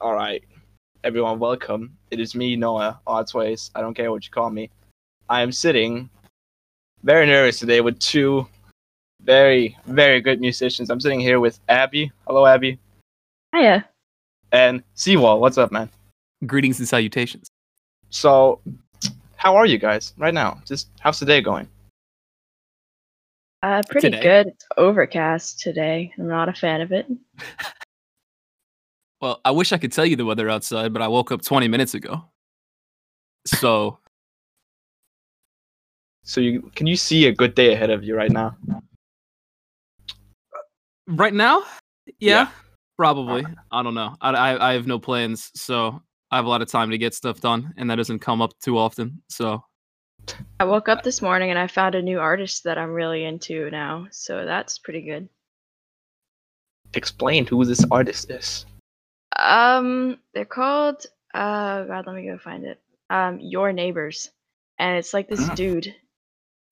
All right, everyone, welcome. It is me, Noah Oddsways. I don't care what you call me. I am sitting very nervous today with two very, very good musicians. I'm sitting here with Abi. Hello, Abi. Hiya. And ZWALL. What's up, man? Greetings and salutations. So, how are you guys right now? Just how's the day going? Uh, pretty Today. good. It's overcast today. I'm not a fan of it. Well, I wish I could tell you the weather outside, but I woke up 20 minutes ago. So, So you can you see a good day ahead of you right now? right now, yeah, Yeah. probably. I don't know. I, I I have no plans, so I have a lot of time to get stuff done, and that doesn't come up too often. So, I woke up this morning and I found a new artist that I'm really into now, so that's pretty good. Explain who this artist is. Um, they're called uh God, let me go find it. Um, Your Neighbors, and it's like this Mm. dude,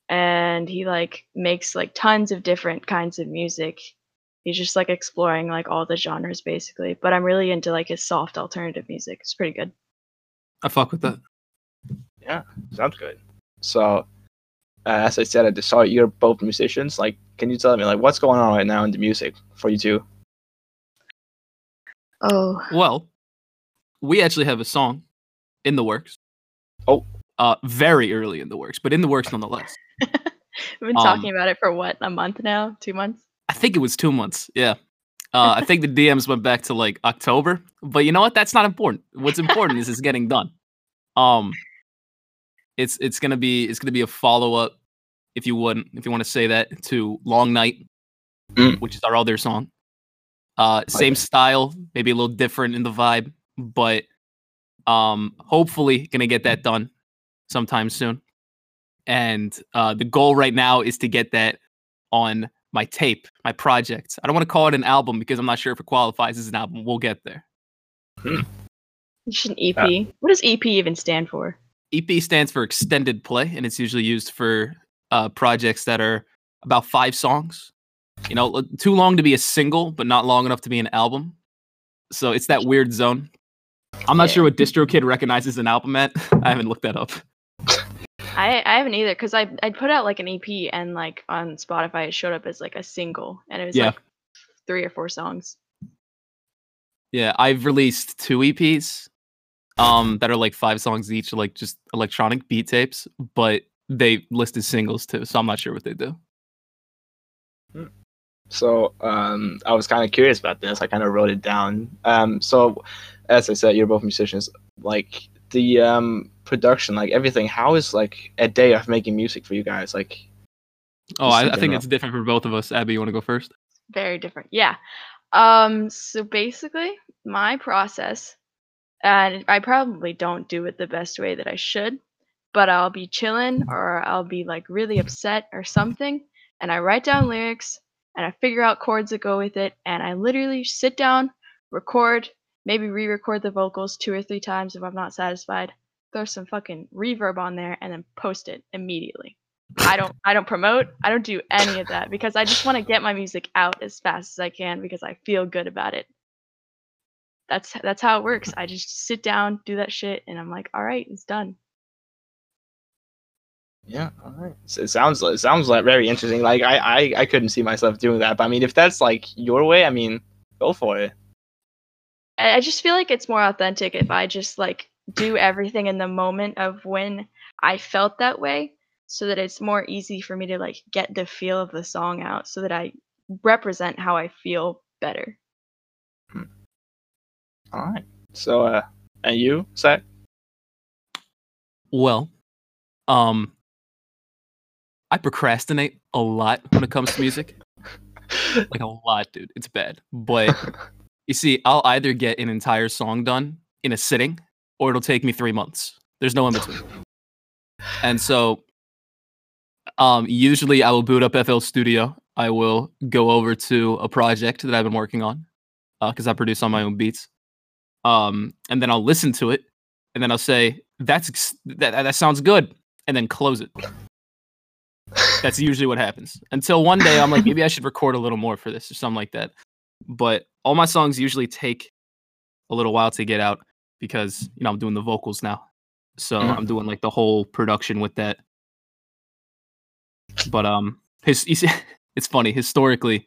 and he like makes like tons of different kinds of music. He's just like exploring like all the genres basically, but I'm really into like his soft alternative music. It's pretty good. I fuck with that. Yeah, sounds good. So, uh, as I said at the start, you're both musicians. Like, can you tell me like what's going on right now in the music for you two? Oh, Well, we actually have a song in the works. Oh. uh, very early in the works, but in the works nonetheless. we've been Um, talking about it for what a month now, two months. I think it was two months. Yeah. Uh, I think the DMs went back to like October, but you know what? That's not important. What's important is it's getting done. Um, it's it's gonna be it's gonna be a follow up, if you wouldn't if you want to say that to Long Night, Mm. which is our other song. Uh, same style, maybe a little different in the vibe, but um, hopefully gonna get that done sometime soon. And uh, the goal right now is to get that on my tape, my project. I don't want to call it an album because I'm not sure if it qualifies as an album. We'll get there. You should an EP. what does EP even stand for? EP stands for extended play, and it's usually used for uh, projects that are about five songs. You know, too long to be a single, but not long enough to be an album. So it's that weird zone. I'm not sure what DistroKid recognizes an album at. I haven't looked that up. I I haven't either because I I put out like an EP and like on Spotify it showed up as like a single and it was Yeah. like three or four songs. Yeah, I've released two EPs um that are like five songs each, like just electronic beat tapes, but they listed singles too, so I'm not sure what they do. So, um, I was kind of curious about this. I kind of wrote it down. Um, so, as I said, you're both musicians. Like the um production, like everything. How is like a day of making music for you guys? Like, Oh, I, I think it's different for both of us. Abi, you want to go first? Very different. Yeah. Um so basically my process and I probably don't do it the best way that I should, but I'll be chilling or I'll be like really upset or something and I write down lyrics and I figure out chords that go with it and I literally sit down, record, maybe re-record the vocals two or three times if I'm not satisfied, throw some fucking reverb on there and then post it immediately. I don't I don't promote. I don't do any of that because I just want to get my music out as fast as I can because I feel good about it. That's that's how it works. I just sit down, do that shit and I'm like, "All right, it's done." Yeah, all right. So it sounds it sounds like very interesting. Like I, I I couldn't see myself doing that. But I mean, if that's like your way, I mean, go for it. I I just feel like it's more authentic if I just like do everything in the moment of when I felt that way so that it's more easy for me to like get the feel of the song out so that I represent how I feel better. All right. So, uh, and you, Zach? Well, um, I procrastinate a lot when it comes to music. like a lot, dude. It's bad. But you see, I'll either get an entire song done in a sitting, or it'll take me three months. There's no in between. And so, um, usually I will boot up FL Studio. I will go over to a project that I've been working on, because I produce on my own beats. Um, and then I'll listen to it, and then I'll say, "That's that that sounds good," and then close it. That's usually what happens. Until one day I'm like, maybe I should record a little more for this or something like that. But all my songs usually take a little while to get out because you know I'm doing the vocals now, so Mhm. I'm doing like the whole production with that. But um, his you see, it's funny historically,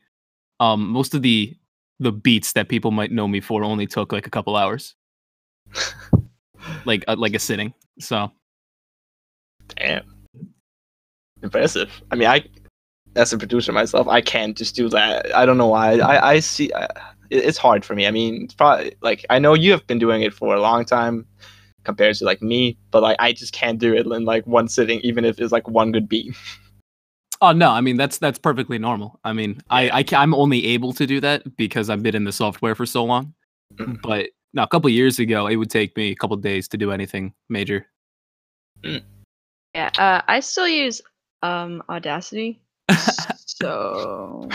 um, most of the the beats that people might know me for only took like a couple hours, like uh, like a sitting. So Damn. Impressive. I mean, I, as a producer myself, I can't just do that. I don't know why. I, I see. I, it's hard for me. I mean, it's probably like I know you have been doing it for a long time compared to like me, but like I just can't do it in like one sitting, even if it's like one good beat. Oh no, I mean that's that's perfectly normal. I mean, I, I ca- I'm only able to do that because I've been in the software for so long. Mhm. But no, a couple years ago, it would take me a couple days to do anything major. Yeah, uh, I still use um Audacity. so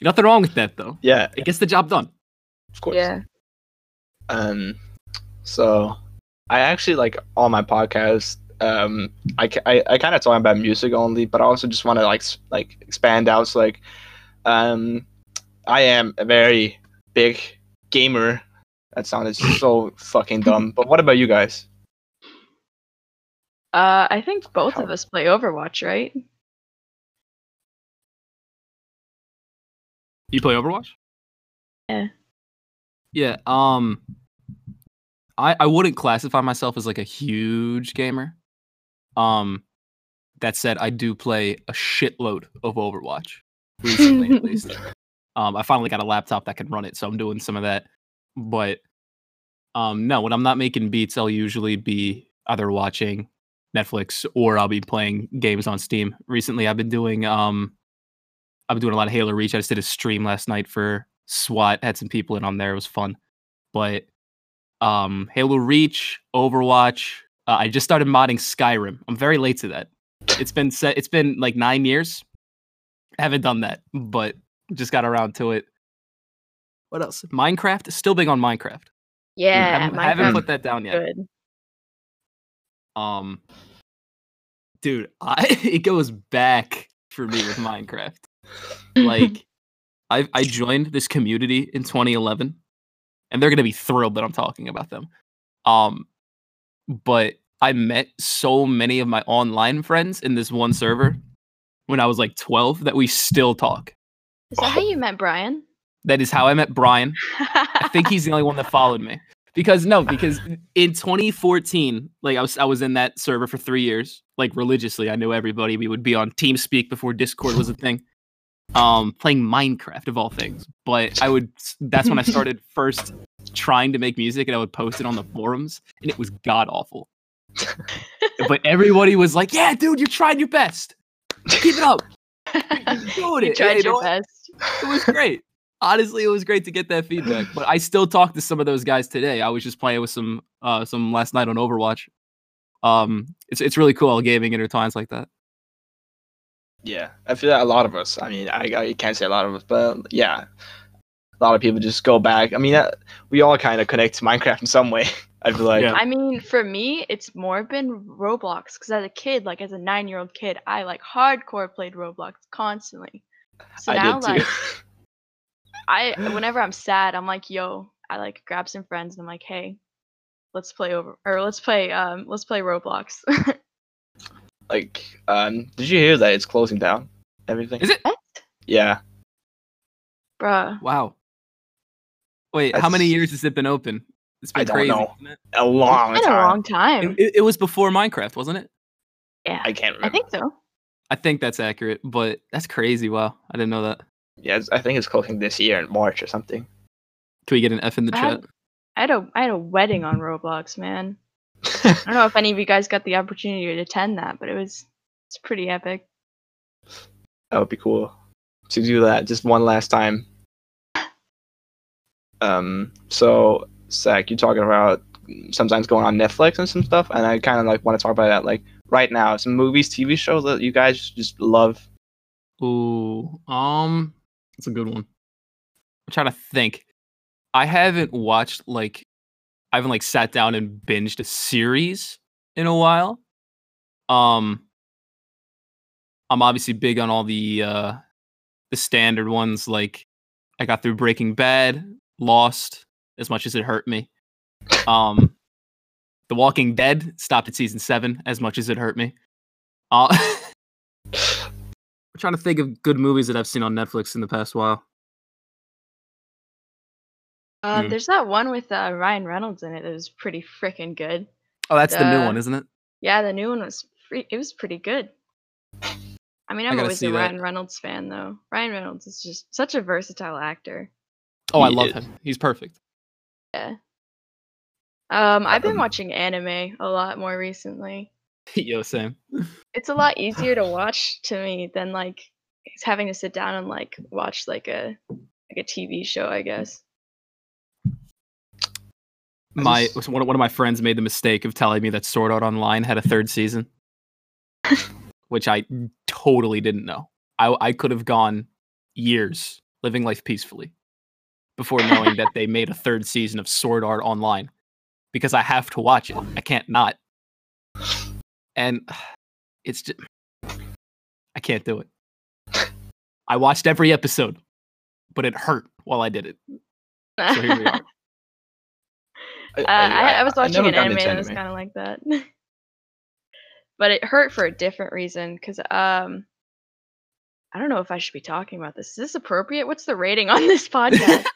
Nothing wrong with that though. Yeah, It gets the job done. of course. yeah. Um, so I actually like all my podcasts. Um, I, I, I kind of talk about music only, but I also just want to like like expand out. So like, um, I am a very big gamer. That sounded so fucking dumb. But what about you guys? Uh, I think both How- of us play Overwatch, right? You play Overwatch? Yeah. Yeah. Um, I I wouldn't classify myself as like a huge gamer. Um, that said, I do play a shitload of Overwatch recently, at least. Um, I finally got a laptop that can run it, so I'm doing some of that. But um, no, when I'm not making beats, I'll usually be either watching Netflix or I'll be playing games on Steam. Recently, I've been doing um, I've been doing a lot of Halo Reach. I just did a stream last night for SWAT. Had some people in on there. It was fun. But um, Halo Reach, Overwatch. Uh, I just started modding Skyrim. I'm very late to that. It's been set. It's been like nine years. I haven't done that, but just got around to it. What else? Minecraft. Still big on Minecraft. yeah, haven't, haven't put that down yet. good. Um, dude, I it goes back for me with Minecraft. Like, I I joined this community in 2011, and they're gonna be thrilled that I'm talking about them. Um, but I met so many of my online friends in this one server when I was like 12 that we still talk. Is that how you met Brian? That is how I met Brian. I think he's the only one that followed me. Because no, because in 2014, like I was I was in that server for three years, like religiously. I knew everybody. We would be on TeamSpeak before Discord was a thing. Um, playing Minecraft of all things. But I would that's when I started first trying to make music and I would post it on the forums and it was god awful. but everybody was like, Yeah, dude, you tried your best. Keep it up. Doing you it. tried And your best. it was great. Honestly, it was great to get that feedback. But I still talk to some of those guys today. I was just playing with some uh some last night on Overwatch. Um it's it's really cool how gaming intertwines like that. Yeah, I feel that a lot of us. I mean, I, I can't say a lot of us, but yeah, a lot of people just go back. I mean, uh, we all kind of connect to Minecraft in some way. I feel like. Yeah. I mean, for me, it's more been Roblox because as a kid, like as a nine-year-old kid, I like hardcore played Roblox constantly. So I now, did too. like, I whenever I'm sad, I'm like, yo, I like grab some friends and I'm like, hey, let's play over or let's play um let's play Roblox. like, um, did you hear that it's closing down? Everything. Is it? what? Yeah. Bruh. Wow. Wait, how many years has it been open? It's been I don't crazy. know. it? A long time. It's been a long time. It, it- it was before Minecraft, wasn't it? yeah. I can't remember. I think so. I think that's accurate, but that's crazy. Wow, I didn't know that. Yeah, it's- I think it's closing this year in March or something. Can we get an F in the I chat? had, I had a I had a wedding on Roblox, man. I don't know if any of you guys got the opportunity to attend that, but it was it's pretty epic. That would be cool to do that just one last time. Um. So, Zach, you're talking about sometimes going on Netflix and some stuff, and I kind of like want to talk about that. Like right now, some movies, TV shows that you guys just love. Ooh, um, that's a good one. I'm trying to think. I haven't watched like, I haven't like sat down and binged a series in a while. Um, I'm obviously big on all the uh, the standard ones. Like, I got through Breaking Bad, Lost, as much as it hurt me. Um, The Walking Dead stopped at season seven, as much as it hurt me. Uh, trying to think of good movies that I've seen on Netflix in the past while. Um, Hmm. There's that one with uh, Ryan Reynolds in it that was pretty freaking good. Oh, that's the new Uh, one, isn't it? Yeah, the new one was free. It was pretty good. I mean, I'm gotta always see a that. Ryan Reynolds fan, though. Ryan Reynolds is just such a versatile actor. Oh, I He love is. him. He's perfect. Yeah. Um, I've been Um, watching anime a lot more recently. Yo, Sam. It's a lot easier to watch to me than like having to sit down and like watch like a like a TV show, I guess. My just- one of, one of my friends made the mistake of telling me that Sword Art Online had a third season, which I totally didn't know. I I could have gone years living life peacefully before knowing that they made a third season of Sword Art Online because I have to watch it. I can't not. And it's just I can't do it. I watched every episode, but it hurt while I did it. So here we are. Uh, I, I was watching never an got anime that was kind of like that, but it hurt for a different reason. Cause um, I don't know if I should be talking about this. Is this appropriate? What's the rating on this podcast?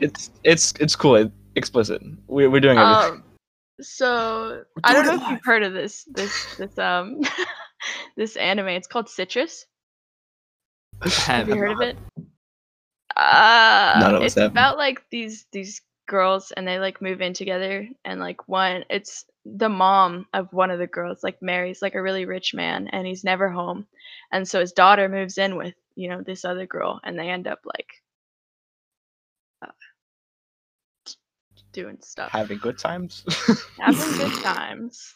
It's it's it's cool. It, explicit. We're we're doing everything. um, so I don't know if you've heard of this this this um this anime. It's called Citrus. Have you heard of it? Uh, None of us it's about like these these girls and they like move in together and like one it's the mom of one of the girls like marries like a really rich man and he's never home and so his daughter moves in with you know this other girl and they end up like doing stuff Having good times. having good times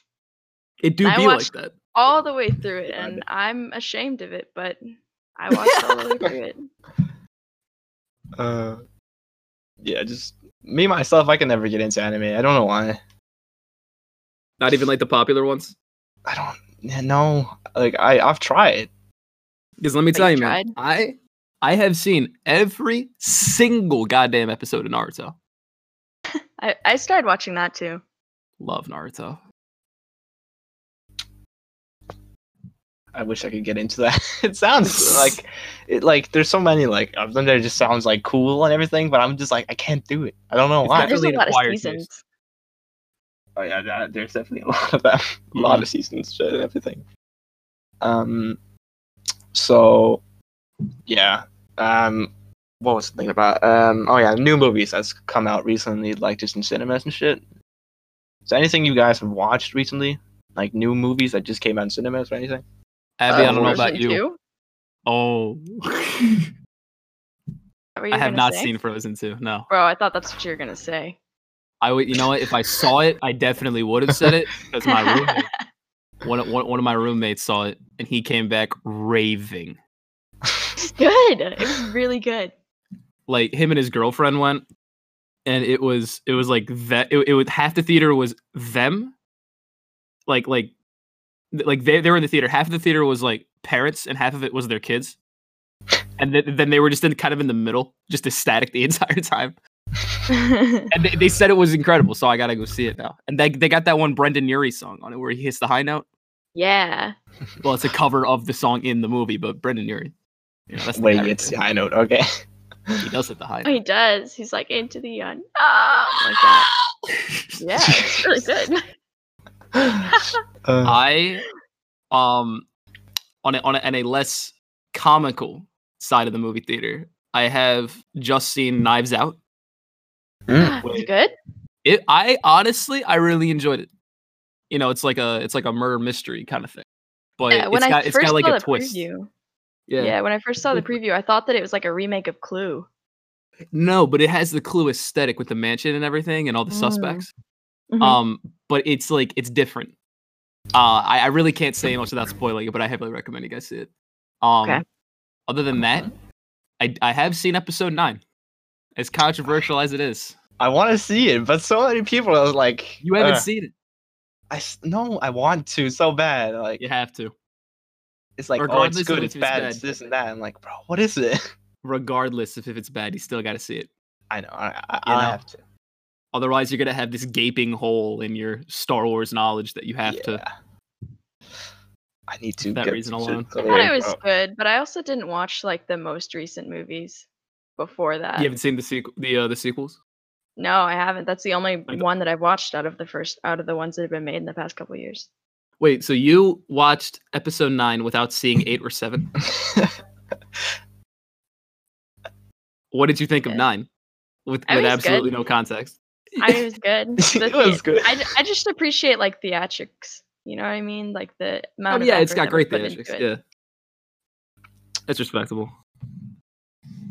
It do I be like that. all the way through it God. and i'm ashamed of it but i watched all the way through it uh, yeah, just me myself. I can never get into anime. I don't know why. Not even like the popular ones. I don't. Yeah, no. Like I I've tried. Because let me tell you you, man, I I have seen every single goddamn episode of Naruto. I, I started watching that too Love Naruto. I wish I could get into that. it sounds like it like there's so many like of them that it just sounds like cool and everything, but I'm just like I can't do it. I don't know It's why. definitely there's a lot of acquired taste. seasons Oh yeah, that, there's definitely a lot of them. A lot of seasons and everything. Um so yeah. Um what was the thing about um oh yeah, new movies that's come out recently, like just in cinemas and shit. Is there anything you guys have watched recently? Like new movies that just came out in cinemas or anything? Abi, I Uh, don't know about you. 2? Oh, What were you I have not say? seen Frozen 2. No, Bro, I thought that's what you were gonna say. I would. You know what? If I saw it, I definitely would have said it because my roommate, one, of- one one of my roommates saw it and he came back raving. It's good. It was really good. Like him and his girlfriend went, and it was it was like that. It, it was half the theater was them, like like like they they were in the theater. Half of the theater was like parents, and half of it was their kids. And then, then they were just in kind of in the middle, just ecstatic the entire time. And they, they said it was incredible, so I gotta go see it now. And they they got that one Brendon Urie song on it where he hits the high note. yeah. Well, it's a cover of the song in the movie, but Brendon Urie. You know, that's the Wait, it's there. high note. Okay. he does hit the high he does. He's like into the un Oh, like that. Yeah, it's really good. Uh, I um on a, on a, on a less comical side of the movie theater, I have just seen Knives Out. mm, Is it good? It I honestly I really enjoyed it. You know, it's like a it's like a murder mystery kind of thing. But Yeah, when it's I got it's first got like saw a the twist. preview. Yeah. Yeah. when I first saw the preview, I thought that it was like a remake of Clue. No, but it has the clue aesthetic with the mansion and everything and all the Mm. suspects. Mhm. Um, but it's like it's different. Uh, I, I really can't say much without spoiling it, but I heavily recommend you guys see it. Um, Okay. other than that, I I have seen episode nine. As controversial as it is, I want to see it, but so many people are like, you haven't uh, seen I no, I want to so bad. Like You have to, it's like, oh, regardless it's good, if it's it's bad, bad. it's this and that. I'm like, bro, what is it? regardless if, if it's bad. You still got to see it. I know, I, I, I know? have to. Otherwise, you're gonna have this gaping hole in your Star Wars knowledge that you have to. I need to that get reason alone. I thought it was bro. good, but I also didn't watch like the most recent movies before that. You haven't seen the sequel, the uh, the sequels. No, I haven't. That's the only I d- one that I've watched out of the first out of the ones that have been made in the past couple years. Wait, so you watched episode nine without seeing eight or seven? What did you think of nine? With with absolutely good. no context. I it was good. The It was good. I, I just appreciate like theatrics. You know what I mean? Like the Oh, amount of yeah, it's got great put theatrics. it. Yeah, it's respectable.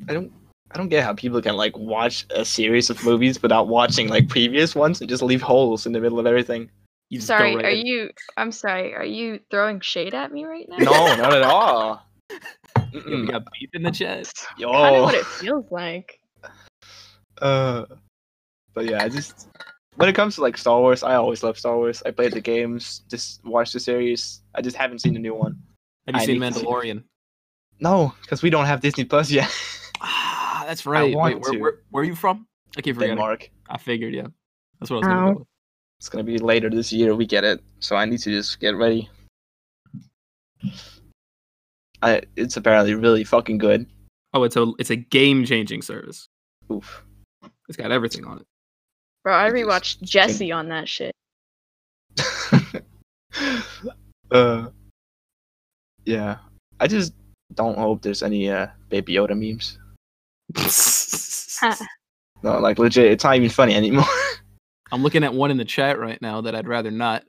I don't I don't get how people can like watch a series of movies without watching like previous ones and just leave holes in the middle of everything. You Sorry, right are in. you? I'm sorry. Are you throwing shade at me right now? No, not at all. Yeah, we Mm-mm. got beef in the chest. Yo. Kind of what it feels like. Uh, but yeah, I just when it comes to like Star Wars, I always love Star Wars. I played the games, just watched the series. I just haven't seen the new one. Have you I seen need to see- Mandalorian? No, because we don't have Disney Plus yet. Ah, that's right. I want Wait, where, to. where, where are you from? I keep forgetting. Denmark. I figured, yeah. That's what I was gonna go with. It's gonna be later this year. We get it, so I need to just get ready. I it's apparently really fucking good. Oh, it's a it's a game changing service. Oof. It's got everything on it. Bro, I I just rewatched Jesse on that shit. uh, yeah. I just don't hope there's any uh Baby Yoda memes. No, like legit, it's not even funny anymore. I'm looking at one in the chat right now that I'd rather not.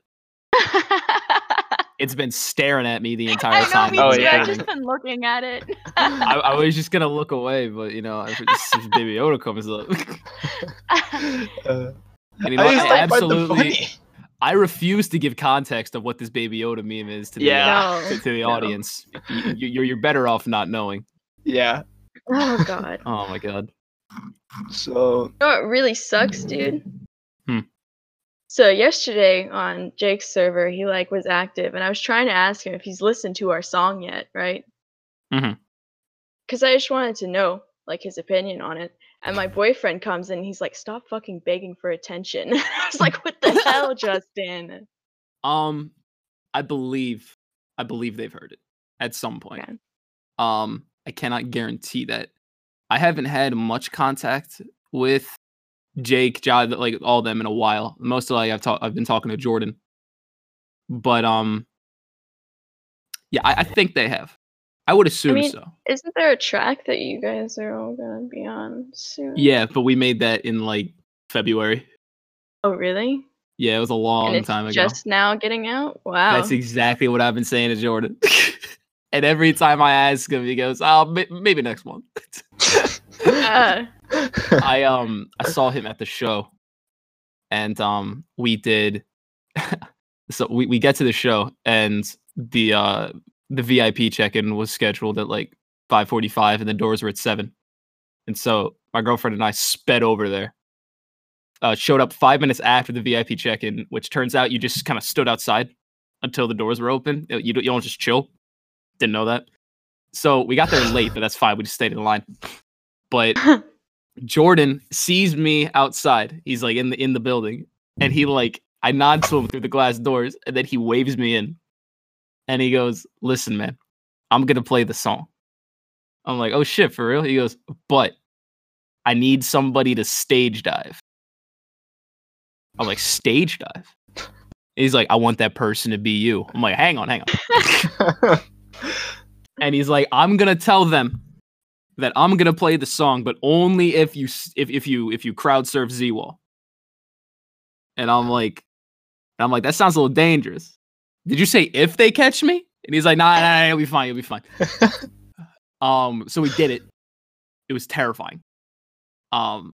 It's been staring at me the entire I know, time. me Oh, too. yeah. I've just been looking at it. I, I was just gonna look away, but you know, if, this, if Baby Yoda comes up, Uh, and you know, I I, just like find them absolutely, funny. I refuse to give context of what this Baby Yoda meme is to the, Yeah. uh, to, to the No. audience. You, you, you're you're better off not knowing. Yeah. oh god. Oh my god. So You know what really sucks, dude? Hmm. So yesterday on Jake's server, he like was active, and I was trying to ask him if he's listened to our song yet, right? Mhm. Because I just wanted to know like his opinion on it. And my boyfriend comes in, and he's like, "Stop fucking begging for attention." I was like, "What the hell, Justin?" Um, I believe, I believe they've heard it at some point. Okay. Um, I cannot guarantee that. I haven't had much contact with Jake, John, like all of them in a while. Most of like I've talked, I've been talking to Jordan, but um, yeah, I, I think they have. I would assume mean, so. Isn't there a track that you guys are all gonna be on soon? Yeah, but we made that in like February. Oh, really? Yeah, it was a long and it's time ago. just now getting out. Wow. That's exactly what I've been saying to Jordan. and every time I ask him, he goes, "Oh, may- maybe next month." Uh, I um I saw him at the show, and um we did. so we we get to the show, and the uh the VIP check in was scheduled at like five forty five, and the doors were at seven. And so my girlfriend and I sped over there. Uh, showed up five minutes after the VIP check in, which turns out you just kind of stood outside until the doors were open. You don't, you don't just chill. Didn't know that. So we got there late, but that's fine. We just stayed in line. But Jordan sees me outside. He's like in the in the building, and he like I nod to him through the glass doors, and then he waves me in, and he goes, "Listen, man, I'm gonna play the song." I'm like, "Oh shit, for real?" He goes, "But I need somebody to stage dive." I'm like, "Stage dive?" He's like, "I want that person to be you." I'm like, "Hang on, hang on." and he's like, "I'm gonna tell them that I'm gonna play the song, but only if you if if you if you crowd surf ZWALL." And I'm like, I'm like, that sounds a little dangerous. Did you say if they catch me? And he's like, Nah, nah, nah you'll be fine, you'll be fine. um, so we did it. It was terrifying. Um,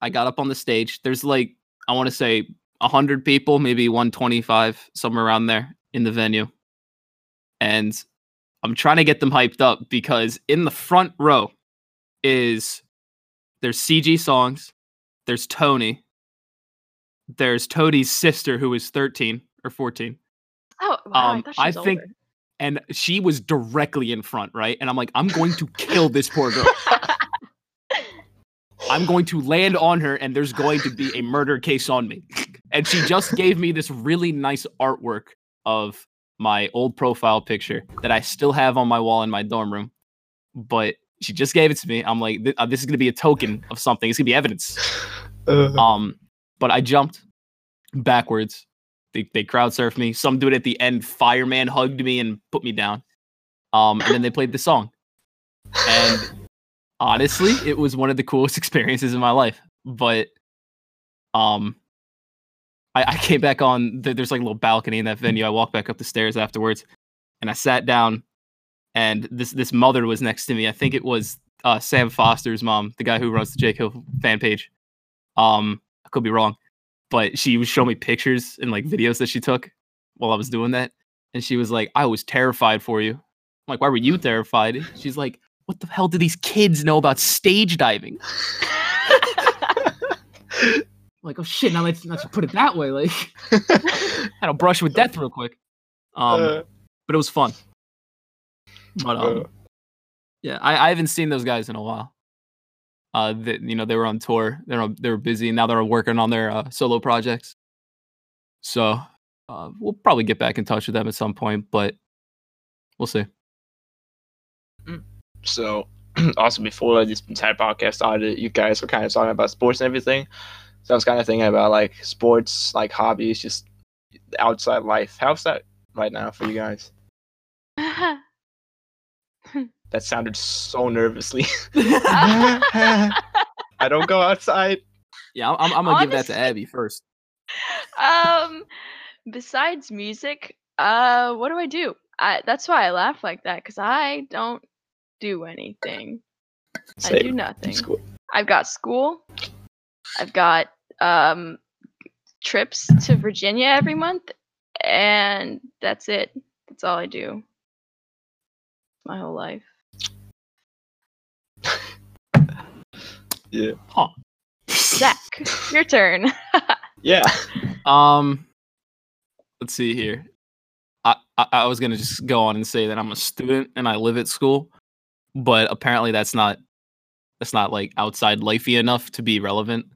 I got up on the stage. There's like, I want to say hundred people, maybe 125, somewhere around there in the venue. And I'm trying to get them hyped up because in the front row is there's CG songs, there's Tony, there's Toadie's sister who is 13 or 14, oh, wow, Um, I I think- and she was directly in front, right? And I'm like, I'm going to kill this poor girl. I'm going to land on her and there's going to be a murder case on me. And she just gave me this really nice artwork of my old profile picture that I still have on my wall in my dorm room. But she just gave it to me. I'm like, "Th- uh, this is going to be a token of something. It's going to be evidence. Uh, Um, but I jumped backwards. They, they crowd surfed me. Some dude at the end, fireman, hugged me and put me down. Um, and then they played the song. And honestly, it was one of the coolest experiences in my life. But um, I, I came back on. The, there's like a little balcony in that venue. I walked back up the stairs afterwards, and I sat down. And this this mother was next to me. I think it was uh, Sam Foster's mom, the guy who runs the Jake Hill fan page. Um, I could be wrong, but she was showing me pictures and like videos that she took while I was doing that, and she was like, "I was terrified for you." I'm like, "Why were you terrified?" She's like, "What the hell do these kids know about stage diving?" Like, "Oh shit!" Now let's let's put it that way. Like, had a brush with death real quick. Um, uh, but it was fun. But um, uh, yeah, I, I haven't seen those guys in a while. Uh, that you know they were on tour. They're they were busy. Now they're working on their uh, solo projects. So uh, we'll probably get back in touch with them at some point, but we'll see. so also before this entire podcast started, you guys were kind of talking about sports and everything. So I was kind of thinking about like sports, like hobbies, just outside life. How's that right now for you guys? That sounded so nervously. I don't go outside. Yeah, I'm, I'm gonna give that to Abi first. um, besides music, uh, what do I do? I that's why I laugh like that because I don't do anything. I do nothing. School. I've got school. I've got um trips to Virginia every month, and that's it. That's all I do. My whole life. Yeah. Huh. Zach, your turn. Yeah. Um, let's see here. I, I I was gonna just go on and say that I'm a student and I live at school, but apparently that's not that's not like outside lifey enough to be relevant.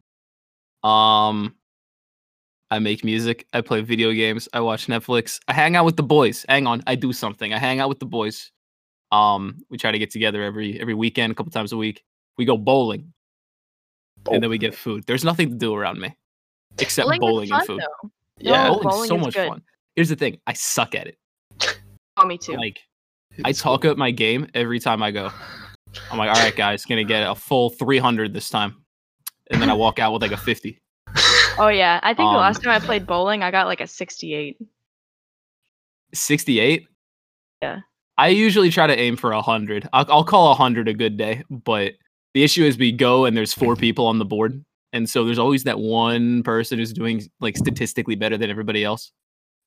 Um, I make music. I play video games. I watch Netflix. I hang out with the boys. Hang on, I do something. I hang out with the boys. Um, we try to get together every every weekend, a couple times a week. We go bowling, and then we get food. There's nothing to do around me except Bowling is bowling and food. though. Yeah. No, Bowling's bowling so is much good. fun. Here's the thing: I suck at it. Oh, me too. Like I talk up my game every time I go. I'm like, all right, guys, gonna get a full 300 this time, and then I walk out with like a 50. Oh yeah, I think the Um, last time I played bowling, I got like a 68. 68. Yeah. I usually try to aim for a hundred. I'll, I'll call a hundred a good day, but the issue is we go and there's four people on the board, and so there's always that one person who's doing like statistically better than everybody else.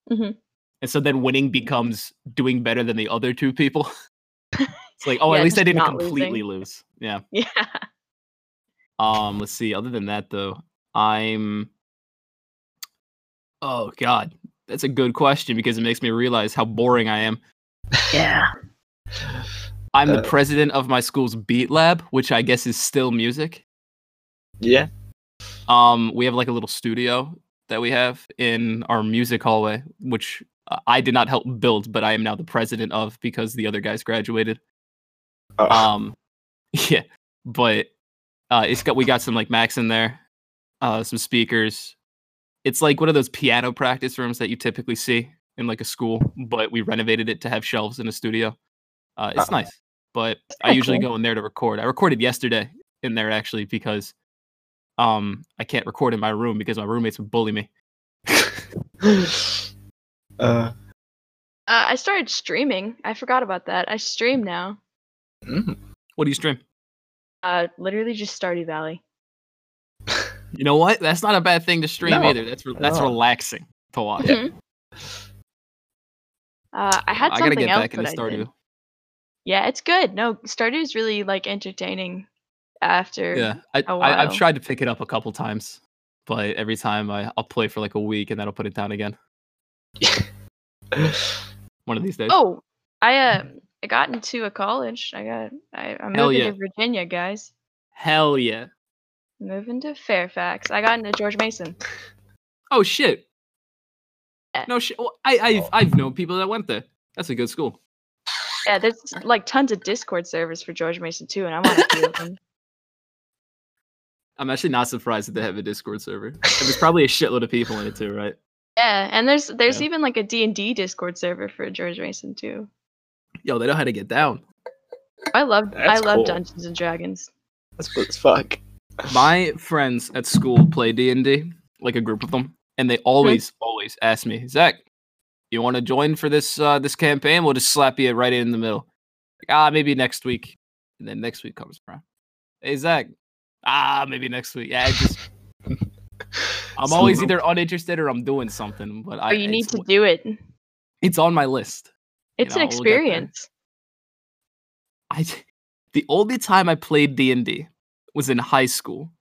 Mhm. And so then winning becomes doing better than the other two people. it's like, oh, Yeah, at least I didn't completely losing. lose. Yeah. Yeah. Um, let's see. Other than that, though, I'm. Oh God, that's a good question because it makes me realize how boring I am. Yeah. I'm the Uh, president of my school's beat lab, which I guess is still music. Yeah. Um, we have like a little studio that we have in our music hallway, which uh, I did not help build, but I am now the president of because the other guys graduated. Oh, Um, yeah, but uh, it's got we got some like Macs in there, uh, some speakers. It's like one of those piano practice rooms that you typically see in like a school, but we renovated it to have shelves in a studio. Uh, it's Uh-uh. nice, but I usually cool. go in there to record. I recorded yesterday in there actually because um I can't record in my room because my roommates would bully me. uh, Uh, I started streaming. I forgot about that. I stream now. mm, What do you stream? Uh, literally just Stardew Valley. You know what? That's not a bad thing to stream No, either. That's re- that's relaxing to watch. Mhm. Uh, I had I gotta something get else back into I. Stardew. Yeah, it's good. No, Stardew is really like entertaining. After Yeah, I I've tried to pick it up a couple times, but every time I I'll play for like a week and then I'll put it down again. One of these days. Oh, I uh, I got into a college. I got I, I'm Hell moving yeah. to Virginia, guys. Hell yeah! moving to Fairfax. I got into George Mason. Oh shit. Yeah. No shit. Well, I I've oh. I've known people that went there. That's a good school. Yeah, there's like tons of Discord servers for George Mason too, and I'm on a few of them. I'm actually not surprised that they have a Discord server. There's probably a shitload of people in it too, right? Yeah, and there's there's Yeah. even like a D&D Discord server for George Mason too. Yo, they know how to get down. I love I love cool. Dungeons and Dragons. That's cool as fuck. My friends at school play D and D, like a group of them, and they always, always ask me, Zach, you want to join for this uh, this campaign? We'll just slap you right in the middle. Like, ah, maybe next week. And then next week comes around. Hey Zach, ah, maybe next week. Yeah, it just I'm always either uninterested or I'm doing something. But I, But you need to do it. it's on my list. It's know, an we'll experience. I the only time I played D and D was in high school,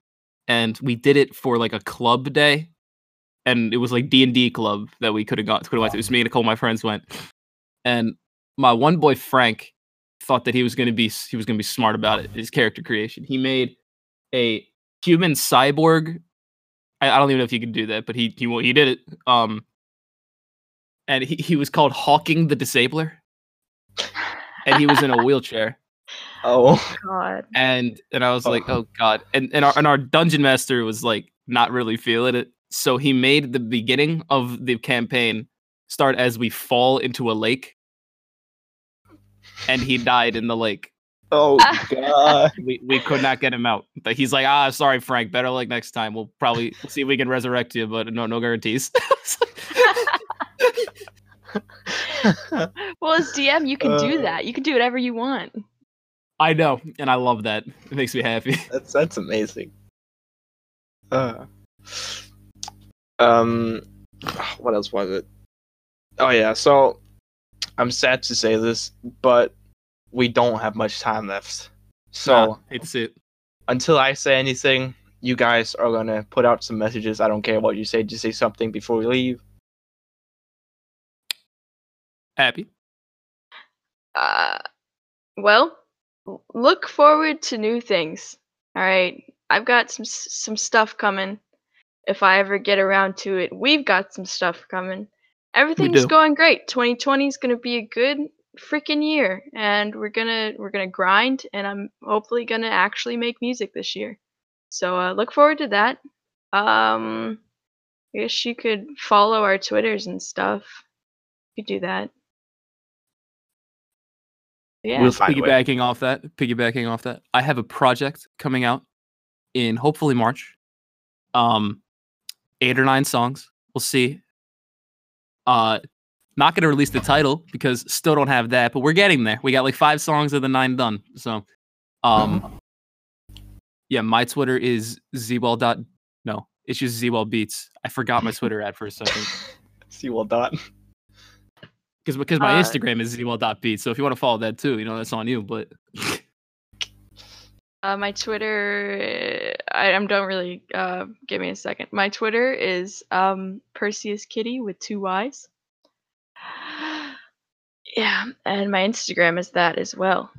and we did it for like a club day, and it was like D and D club that we could have got could have went to. It was me and a couple of my friends went, and my one boy Frank thought that he was gonna be he was gonna be smart about it. His character creation. He made a human cyborg. I, I don't even know if you could do that, but he he he did it. Um, and he, he was called Hawking the Disabler, and he was in a wheelchair Oh, God. and and I was Oh. like, oh god, and and our and our dungeon master was like not really feeling it, so he made the beginning of the campaign start as we fall into a lake, and he died in the lake. oh god. We we could not get him out. But he's like, ah, sorry, Frank. Better luck next time. We'll probably see if we can resurrect you, but no no guarantees. Well, as DM, you can do Uh. that. You can do whatever you want. I know, and I love that. It makes me happy. That's that's amazing. Uh, um, what else was it? Oh yeah, so I'm sad to say this, but we don't have much time left. So Nah, hate to see it. until I say anything, you guys are gonna put out some messages. I don't care what you say. Just say something before we leave. Happy. Uh, well, look forward to new things. All right, I've got some some stuff coming. If I ever get around to it, we've got some stuff coming. Everything's going great. 2020 is gonna be a good freaking year, and we're gonna we're gonna grind, and I'm hopefully gonna actually make music this year. So uh, look forward to that. Um, I guess you could follow our Twitters and stuff. You could do that. Yeah. We'll find a way. piggybacking off that, piggybacking off that, I have a project coming out in hopefully March. Um, eight or nine songs. We'll see. Uh, not gonna release the title because still don't have that, but we're getting there. We got like five songs of the nine done. So, um, yeah, my Twitter is zwall dot. No, it's just zwall beats. I forgot my Twitter ad for a second See, dot. because because my Uh, Instagram is zwall dot beats. So if you want to follow that too, you know that's on you. But Uh, my Twitter, I, I don't really. Uh, give me a second. My Twitter is um, Perseus Kitty with two Y's. Yeah, and my Instagram is that as well,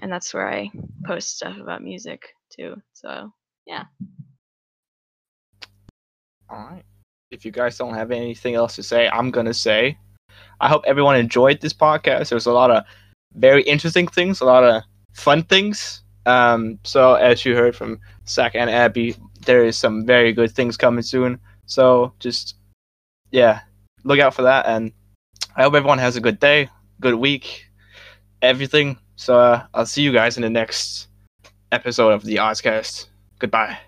and that's where I post stuff about music too. So yeah. All right. If you guys don't have anything else to say, I'm gonna say, I hope everyone enjoyed this podcast. There's a lot of very interesting things, a lot of fun things. Um, so as you heard from Zach and Abi, there is some very good things coming soon. So just yeah, look out for that. And I hope everyone has a good day, good week, everything. So uh, I'll see you guys in the next episode of the Ozcast. Goodbye.